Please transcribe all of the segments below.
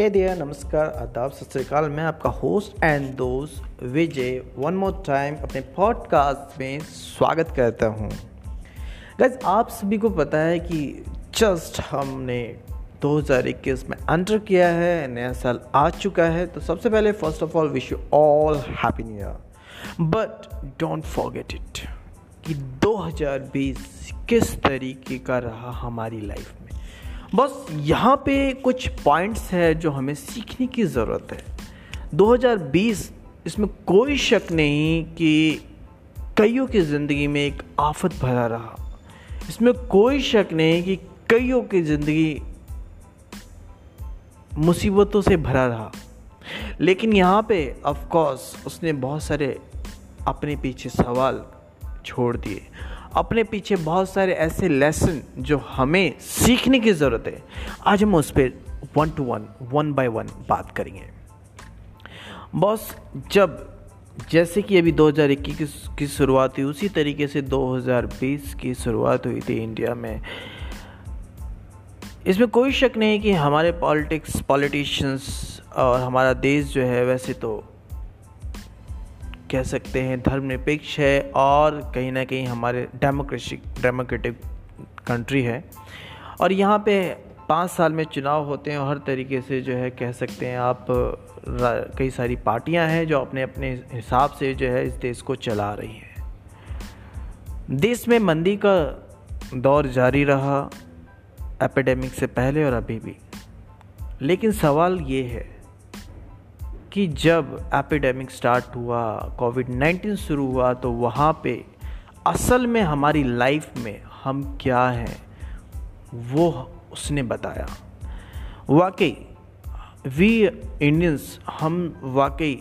हे दिया नमस्कार, आदाब, सत श्रीकाल मैं आपका होस्ट एंड दोस्त विजय वन मोर टाइम अपने पॉडकास्ट में स्वागत करता हूँ। गैस आप सभी को पता है कि जस्ट हमने 2021 में एंटर किया है, नया साल आ चुका है। तो सबसे पहले first of all wish you all happy new year but don't forget it कि 2020 किस तरीके का रहा हमारी लाइफ बस यहाँ पे कुछ पॉइंट्स है जो हमें सीखने की ज़रूरत है। 2020 इसमें कोई शक नहीं कि कईयों की ज़िंदगी में एक आफत भरा रहा। इसमें कोई शक नहीं कि कईयों की ज़िंदगी मुसीबतों से भरा रहा। लेकिन यहाँ पे ऑफ़ कोर्स उसने बहुत सारे अपने पीछे सवाल छोड़ दिए। अपने पीछे बहुत सारे ऐसे लेसन जो हमें सीखने की ज़रूरत है। आज हम उस पर one to one one by one बात करेंगे। बॉस, जब जैसे कि अभी 2021 की शुरुआत हुई, उसी तरीके से 2020 की शुरुआत हुई थी इंडिया में। इसमें कोई शक नहीं कि हमारे पॉलिटिक्स, पॉलिटिशियंस और हमारा देश जो है वैसे तो कह सकते हैं, धर्मनिरपेक्ष है और कहीं ना कहीं हमारे डेमोक्रेटिक डेमोक्रेटिक कंट्री है। और यहाँ पे पाँच साल में चुनाव होते हैं और हर तरीके से जो है कह सकते हैं आप कई सारी पार्टियाँ हैं जो अपने अपने हिसाब से जो है इस देश को चला रही हैं। देश में मंदी का दौर जारी रहा, एपिडेमिक से पहले और अभी भी। लेकिन सवाल ये है कि जब एपिडेमिक स्टार्ट हुआ कोविड 19 शुरू हुआ तो वहाँ पे असल में हमारी लाइफ में हम क्या हैं, वो उसने बताया। वाकई वी इंडियंस हम वाकई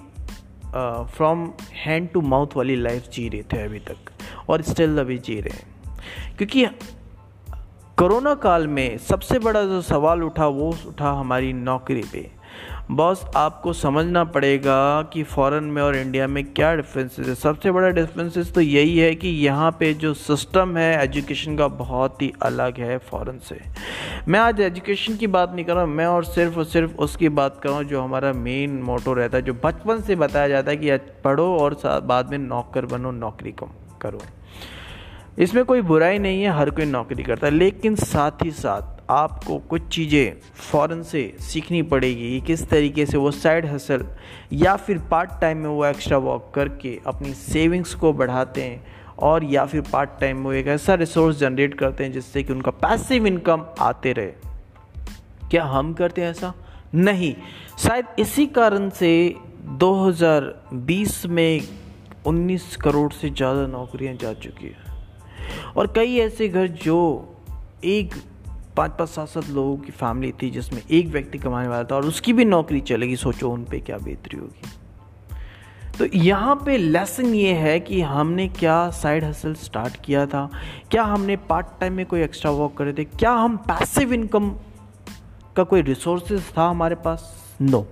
फ्रॉम हैंड टू माउथ वाली लाइफ जी रहे थे अभी तक, और स्टिल अभी जी रहे हैं। क्योंकि कोरोना काल में सबसे बड़ा जो सवाल उठा, वो उठा हमारी नौकरी पे। बॉस, आपको समझना पड़ेगा कि फ़ॉरेन में और इंडिया में क्या डिफरेंसेस है। सबसे बड़ा डिफरेंसेस तो यही है कि यहाँ पे जो सिस्टम है एजुकेशन का बहुत ही अलग है फ़ॉरेन से। मैं आज एजुकेशन की बात नहीं कर रहा मैं और सिर्फ़ और सिर्फ़ उसकी बात कर रहा हूँ जो हमारा मेन मोटो रहता है, जो बचपन से बताया जाता है कि पढ़ो और बाद में नौकर बनो, नौकरी करो। इसमें कोई बुराई नहीं है, हर कोई नौकरी करता है, लेकिन साथ ही साथ आपको कुछ चीज़ें फ़ौरन से सीखनी पड़ेगी किस तरीके से वो साइड हसल या फिर पार्ट टाइम में वो एक्स्ट्रा वर्क करके अपनी सेविंग्स को बढ़ाते हैं और या फिर पार्ट टाइम में एक ऐसा रिसोर्स जनरेट करते हैं जिससे कि उनका पैसिव इनकम आते रहे। क्या हम करते हैं ऐसा? नहीं। शायद इसी कारण से 2020 में 19 करोड़ से ज़्यादा नौकरियाँ जा चुकी हैं। और कई ऐसे घर जो एक पाँच पाँच सात सात लोगों की फैमिली थी जिसमें एक व्यक्ति कमाने वाला था और उसकी भी नौकरी चलेगी। सोचो उन पर क्या बेहतरी होगी। तो यहाँ पे लेसन ये है कि हमने क्या साइड हसल स्टार्ट किया था? क्या हमने पार्ट टाइम में कोई एक्स्ट्रा वर्क करे थे? क्या हम पैसिव इनकम का कोई रिसोर्सेज था हमारे पास? नो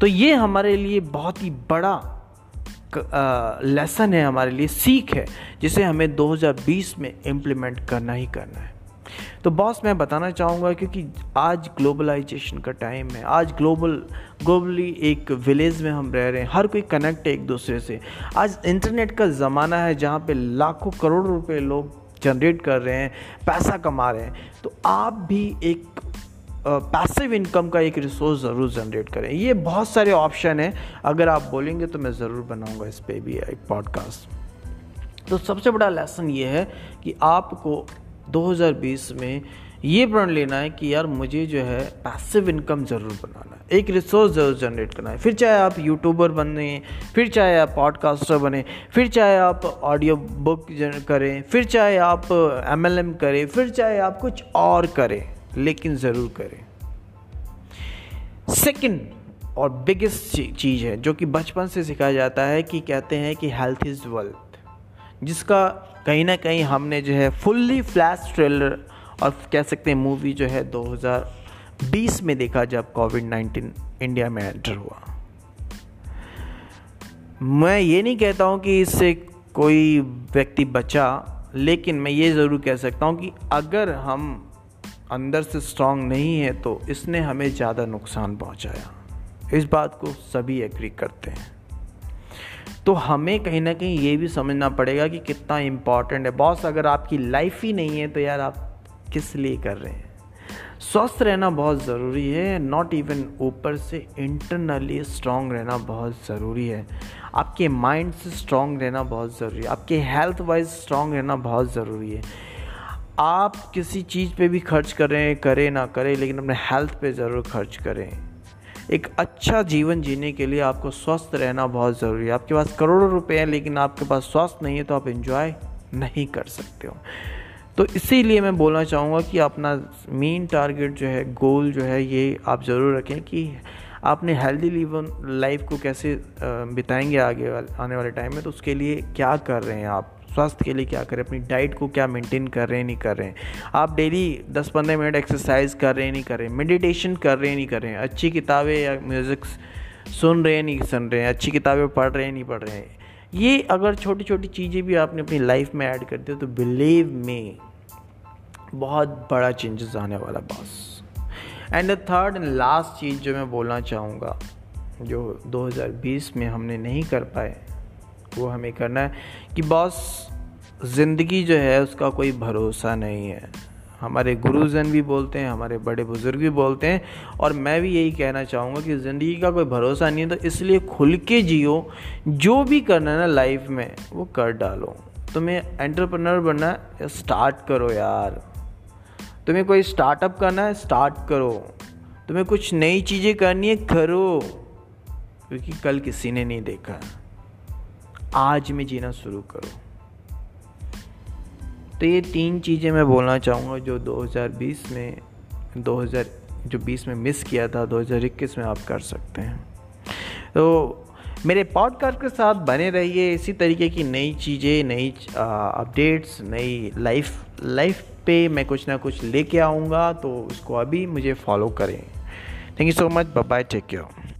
तो ये हमारे लिए बहुत ही बड़ा लेसन है, हमारे लिए सीख है, जिसे हमें 2020 में इम्प्लीमेंट करना ही करना है। तो बॉस मैं बताना चाहूँगा क्योंकि आज ग्लोबलाइजेशन का टाइम है। आज ग्लोबल ग्लोबली एक विलेज में हम रह रहे हैं। हर कोई कनेक्ट है एक दूसरे से। आज इंटरनेट का ज़माना है जहाँ पे लाखों करोड़ रुपए लोग जनरेट कर रहे हैं, पैसा कमा रहे हैं। तो आप भी एक पैसिव इनकम का एक रिसोर्स ज़रूर जनरेट करें। ये बहुत सारे ऑप्शन हैं। अगर आप बोलेंगे तो मैं ज़रूर बनाऊँगा इस पर भी एक पॉडकास्ट तो सबसे बड़ा लेसन ये है कि आपको 2020 में ये प्रण लेना है कि यार मुझे जो है पैसिव इनकम ज़रूर बनाना है, एक रिसोर्स ज़रूर जनरेट करना है। फिर चाहे आप यूट्यूबर बने, फिर चाहे आप पॉडकास्टर बने, फिर चाहे आप ऑडियो बुक करें, फिर चाहे आप एमएलएम करें, फिर चाहे आप कुछ और करें, लेकिन ज़रूर करें। सेकंड और बिगेस्ट चीज़ है, जो कि बचपन से सिखाया जाता है कि कहते हैं कि हेल्थ इज़ वेल्थ जिसका कहीं ना कहीं हमने जो है फुल्ली फ्लैश ट्रेलर और कह सकते हैं मूवी जो है 2020 में देखा जब कोविड 19 इंडिया में एंटर हुआ। मैं ये नहीं कहता हूँ कि इससे कोई व्यक्ति बचा, लेकिन मैं ये ज़रूर कह सकता हूँ कि अगर हम अंदर से स्ट्रांग नहीं है तो इसने हमें ज़्यादा नुकसान पहुँचाया। इस बात को सभी एग्री करते हैं। तो हमें कहीं ना कहीं ये भी समझना पड़ेगा कि कितना इंपॉर्टेंट है। बॉस अगर आपकी लाइफ ही नहीं है तो यार आप किस लिए कर रहे हैं? स्वस्थ रहना बहुत ज़रूरी है। नॉट इवन ऊपर से इंटरनली स्ट्रांग रहना बहुत ज़रूरी है। आपके माइंड से स्ट्रांग रहना बहुत ज़रूरी है। आपके हेल्थ वाइज स्ट्रांग रहना बहुत ज़रूरी है। आप किसी चीज़ पे भी खर्च करें करें ना करें, लेकिन अपने हेल्थ पे ज़रूर खर्च करें। एक अच्छा जीवन जीने के लिए आपको स्वस्थ रहना बहुत ज़रूरी है। आपके पास करोड़ों रुपए हैं, लेकिन आपके पास स्वास्थ्य नहीं है तो आप इन्जॉय नहीं कर सकते हो। तो इसीलिए मैं बोलना चाहूँगा कि अपना मेन टारगेट जो है गोल जो है, ये आप ज़रूर रखें कि आपने हेल्दी लीवन लाइफ को कैसे बिताएँगे आगे वाले, आने वाले टाइम में तो उसके लिए क्या कर रहे हैं आप? स्वास्थ्य के लिए क्या करें? अपनी डाइट को क्या मेंटेन कर रहे हैं, नहीं कर रहे हैं? आप डेली 10-15 मिनट एक्सरसाइज कर रहे हैं, नहीं कर रहे हैं? मेडिटेशन कर रहे हैं, नहीं कर रहे हैं? अच्छी किताबें या म्यूज़िक सुन रहे हैं, नहीं सुन रहे हैं? अच्छी किताबें पढ़ रहे हैं, नहीं पढ़ रहे हैं? ये अगर छोटी छोटी चीज़ें भी आपने अपनी लाइफ में ऐड कर दी तो बिलीव में बहुत बड़ा चेंजेस आने वाला boss. And the third and last चीज़ जो मैं बोलना चाहूँगा, जो 2020 में हमने नहीं कर पाए, वो हमें करना है कि बॉस ज़िंदगी जो है, उसका कोई भरोसा नहीं है। हमारे गुरुजन भी बोलते हैं, हमारे बड़े बुज़ुर्ग भी बोलते हैं, और मैं भी यही कहना चाहूँगा कि ज़िंदगी का कोई भरोसा नहीं है तो इसलिए खुल के जियो। जो भी करना है ना लाइफ में, वो कर डालो। तुम्हें एंटरप्रेनर बनना है स्टार्ट करो यार। तुम्हें कोई स्टार्टअप करना है स्टार्ट करो। तुम्हें कुछ नई चीज़ें करनी है, करो। क्योंकि कल किसी ने नहीं देखा। आज में जीना शुरू करो। तो ये तीन चीज़ें मैं बोलना चाहूँगा जो 2020 में 2000 जो 20 में मिस किया था 2021 में आप कर सकते हैं। तो मेरे पॉडकास्ट के साथ बने रहिए इसी तरीके की नई चीज़ें, नई अपडेट्स नई लाइफ लाइफ पे मैं कुछ ना कुछ लेके आऊँगा तो उसको अभी मुझे फॉलो करें। Thank you so much bye take care